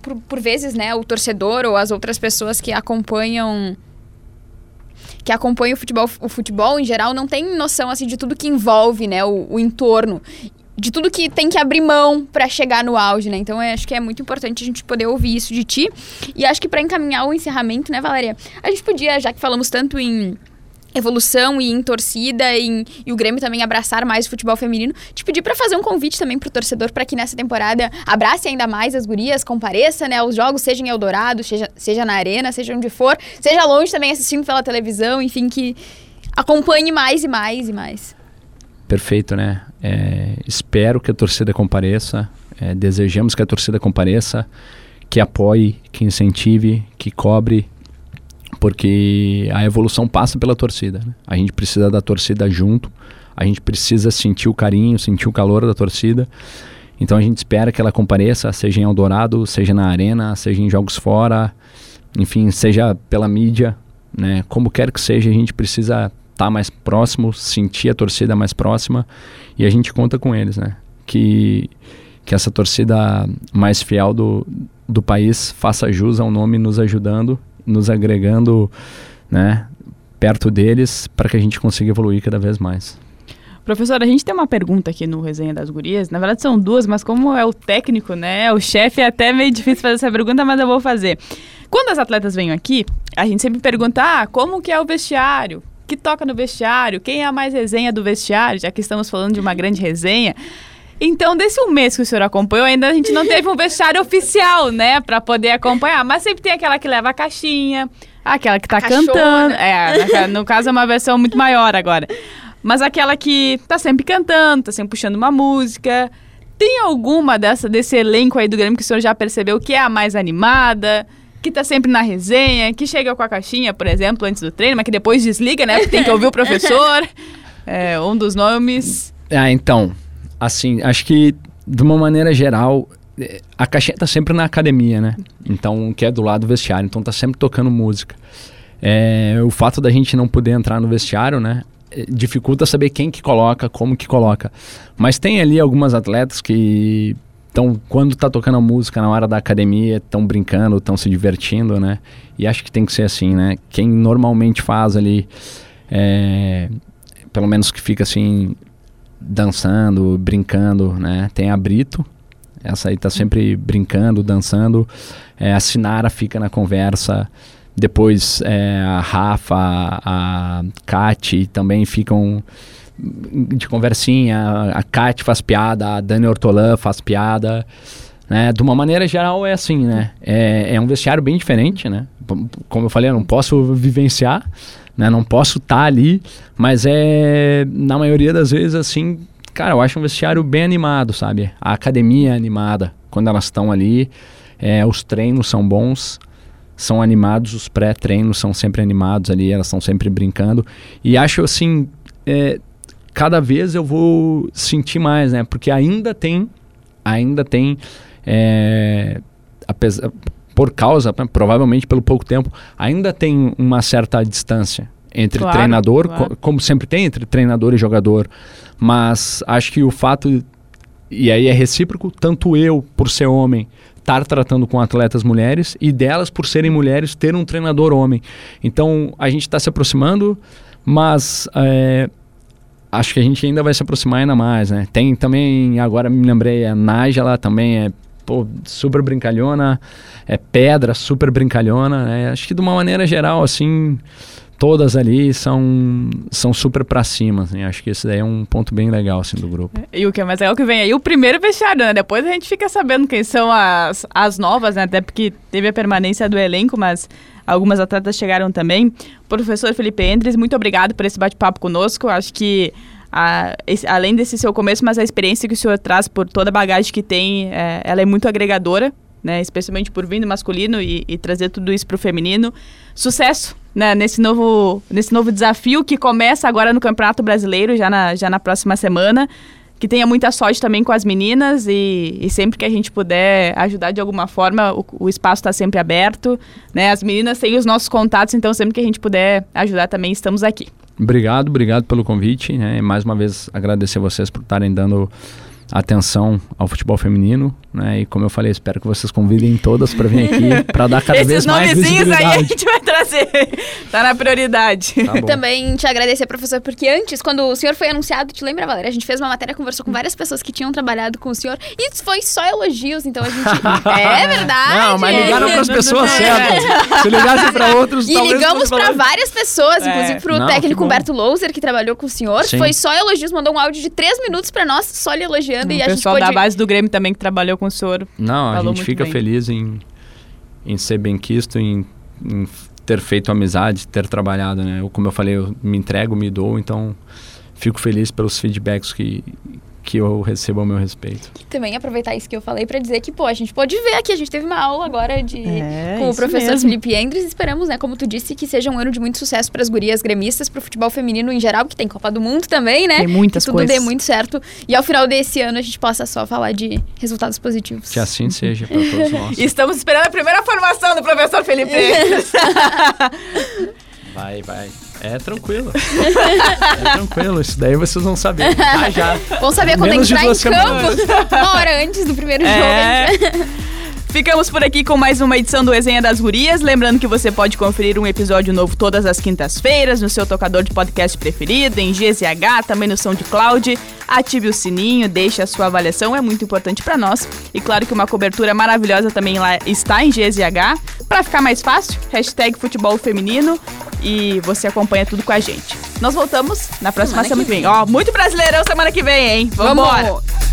por, por vezes, né, o torcedor ou as outras pessoas que acompanham que acompanham o futebol, o futebol em geral não tem noção assim de tudo que envolve, né, o, o entorno de tudo que tem que abrir mão para chegar no auge, né? Então, eu acho que é muito importante a gente poder ouvir isso de ti. E acho que para encaminhar o encerramento, né, Valéria? A gente podia, já que falamos tanto em evolução e em torcida e, e, o Grêmio também abraçar mais o futebol feminino, te pedir para fazer um convite também pro torcedor para que nessa temporada abrace ainda mais as gurias, compareça, né, aos jogos, seja em Eldorado, seja, seja na arena, seja onde for, seja longe também assistindo pela televisão, enfim, que acompanhe mais e mais e mais. Perfeito, né? É, espero que a torcida compareça, é, desejamos que a torcida compareça, que apoie, que incentive, que cobre, porque a evolução passa pela torcida. Né? A gente precisa da torcida junto, a gente precisa sentir o carinho, sentir o calor da torcida. Então a gente espera que ela compareça, seja em Eldorado, seja na arena, seja em jogos fora, enfim, seja pela mídia, né? Como quer que seja, a gente precisa estar tá mais próximo, sentir a torcida mais próxima e a gente conta com eles, né? Que que essa torcida mais fiel do, do país faça jus ao nome nos ajudando nos agregando, né, perto deles para que a gente consiga evoluir cada vez mais. Professor, a gente tem uma pergunta aqui no Resenha das Gurias. Na verdade são duas, mas como é o técnico, né, o chefe, é até meio difícil fazer essa pergunta, mas eu vou fazer. Quando as atletas vêm aqui, a gente sempre pergunta, ah, como que é o vestiário? Que toca no vestiário? Quem é a mais resenha do vestiário? Já que estamos falando de uma grande resenha. Então, desse um mês que o senhor acompanhou, ainda a gente não teve um vestiário oficial, né, para poder acompanhar. Mas sempre tem aquela que leva a caixinha, aquela que tá cantando. É, no caso é uma versão muito maior agora. Mas aquela que tá sempre cantando, tá sempre puxando uma música. Tem alguma dessa, desse elenco aí do Grêmio que o senhor já percebeu que é a mais animada? Que tá sempre na resenha, que chega com a caixinha, por exemplo, antes do treino, mas que depois desliga, né? Porque tem que ouvir o professor. É, um dos nomes. Ah, então assim, acho que de uma maneira geral, eh, a caixinha tá sempre na academia, né? Então, que é do lado do vestiário, então tá sempre tocando música. É, o fato da gente não poder entrar no vestiário, né? Eh, dificulta saber quem que coloca, como que coloca. Mas tem ali algumas atletas que estão, quando tá tocando a música na hora da academia, estão brincando, estão se divertindo, né? E acho que tem que ser assim, né? Quem normalmente faz ali, é, pelo menos que fica assim, dançando, brincando, né? Tem a Brito, essa aí tá sempre brincando, dançando. É, a Sinara fica na conversa. Depois é, a Rafa, a Kati também ficam de conversinha. A Kati faz piada, a Dani Ortolan faz piada. Né? De uma maneira geral é assim, né? É, é um vestiário bem diferente, né? Como eu falei, eu não posso vivenciar, né? Não posso estar tá ali, mas é na maioria das vezes assim, cara, eu acho um vestiário bem animado, sabe? A academia é animada quando elas estão ali, é, os treinos são bons, são animados, os pré-treinos são sempre animados ali, elas estão sempre brincando e acho assim, é, cada vez eu vou sentir mais, né? Porque ainda tem, ainda tem é, apesar, por causa, provavelmente pelo pouco tempo, ainda tem uma certa distância entre claro, treinador, claro. Co como sempre tem entre treinador e jogador. Mas acho que o fato, e aí é recíproco, tanto eu, por ser homem, estar tratando com atletas mulheres e delas, por serem mulheres, ter um treinador homem. Então a gente está se aproximando, mas é, acho que a gente ainda vai se aproximar ainda mais, né? Tem também, agora me lembrei, a Nájala também é pô, super brincalhona, é pedra, super brincalhona, né? Acho que de uma maneira geral, assim, todas ali são, são super pra cima, assim. Acho que esse daí é um ponto bem legal, assim, do grupo. E o que é mais legal que vem aí, o primeiro vestiário, né? Depois a gente fica sabendo quem são as, as novas, né? Até porque teve a permanência do elenco, mas algumas atletas chegaram também. Professor Felipe Endres, muito obrigado por esse bate-papo conosco. Acho que a, esse, além desse seu começo, mas a experiência que o senhor traz por toda a bagagem que tem, é, ela é muito agregadora né? Especialmente por vir do masculino e, e trazer tudo isso para o feminino. Sucesso né, nesse, novo, nesse novo desafio que começa agora no Campeonato Brasileiro, já na, já na próxima semana. Que tenha muita sorte também com as meninas e, e sempre que a gente puder ajudar de alguma forma, o, o espaço está sempre aberto. Né? As meninas têm os nossos contatos, então sempre que a gente puder ajudar também, estamos aqui. Obrigado, obrigado pelo convite. Né? Mais uma vez agradecer vocês por estarem dando atenção ao futebol feminino, né? E como eu falei, espero que vocês convidem todas para vir aqui para dar cada Esses vez mais visibilidade. aí a gente vai trazer. tá na prioridade. Tá Também te agradecer, professor, porque antes, quando o senhor foi anunciado, te lembra, Valéria? A gente fez uma matéria, conversou com várias pessoas que tinham trabalhado com o senhor e foi só elogios, então a gente... é verdade! Não, mas ligaram para as pessoas certas. Se ligassem para outros, E ligamos para várias pessoas, É. inclusive pro Não, que técnico. Humberto Louser, que trabalhou com o senhor. Sim. Foi só elogios, mandou um áudio de três minutos para nós, só lhe elogiando e o a gente pessoal pôde... da base do Grêmio também que trabalhou com o senhor. Não, a gente fica bem. feliz em, em ser bem quisto, em, em ter feito amizade, ter trabalhado, né? Eu, como eu falei, eu me entrego, me dou, então fico feliz pelos feedbacks que, que eu recebo ao meu respeito. Também aproveitar isso que eu falei para dizer que, pô, a gente pode ver aqui, a gente teve uma aula agora de É, com o professor mesmo. Felipe Endres. Esperamos, né, como tu disse, que seja um ano de muito sucesso para as gurias gremistas, para o futebol feminino em geral, que tem Copa do Mundo também, né? Tem muitas que tudo coisas. dê muito certo. E ao final desse ano a gente possa só falar de resultados positivos. Que assim seja para todos nós. Estamos esperando a primeira formação do professor Felipe. Vai, vai. É tranquilo. é tranquilo. Isso daí vocês vão saber. Já, já. Vamos saber quando Menos entrar em semanas. campo, uma hora antes do primeiro É. jogo. Ficamos por aqui com mais uma edição do Resenha das Gurias. Lembrando que você pode conferir um episódio novo todas as quintas-feiras no seu tocador de podcast preferido, em GZH, também no SoundCloud. Ative o sininho, deixe a sua avaliação, é muito importante para nós. E claro que uma cobertura maravilhosa também lá está em GZH. Para ficar mais fácil, hashtag futebol feminino e você acompanha tudo com a gente. Nós voltamos na próxima Semana semana, que vem. Ó, muito brasileirão semana que vem, hein? Vambora! Vamos!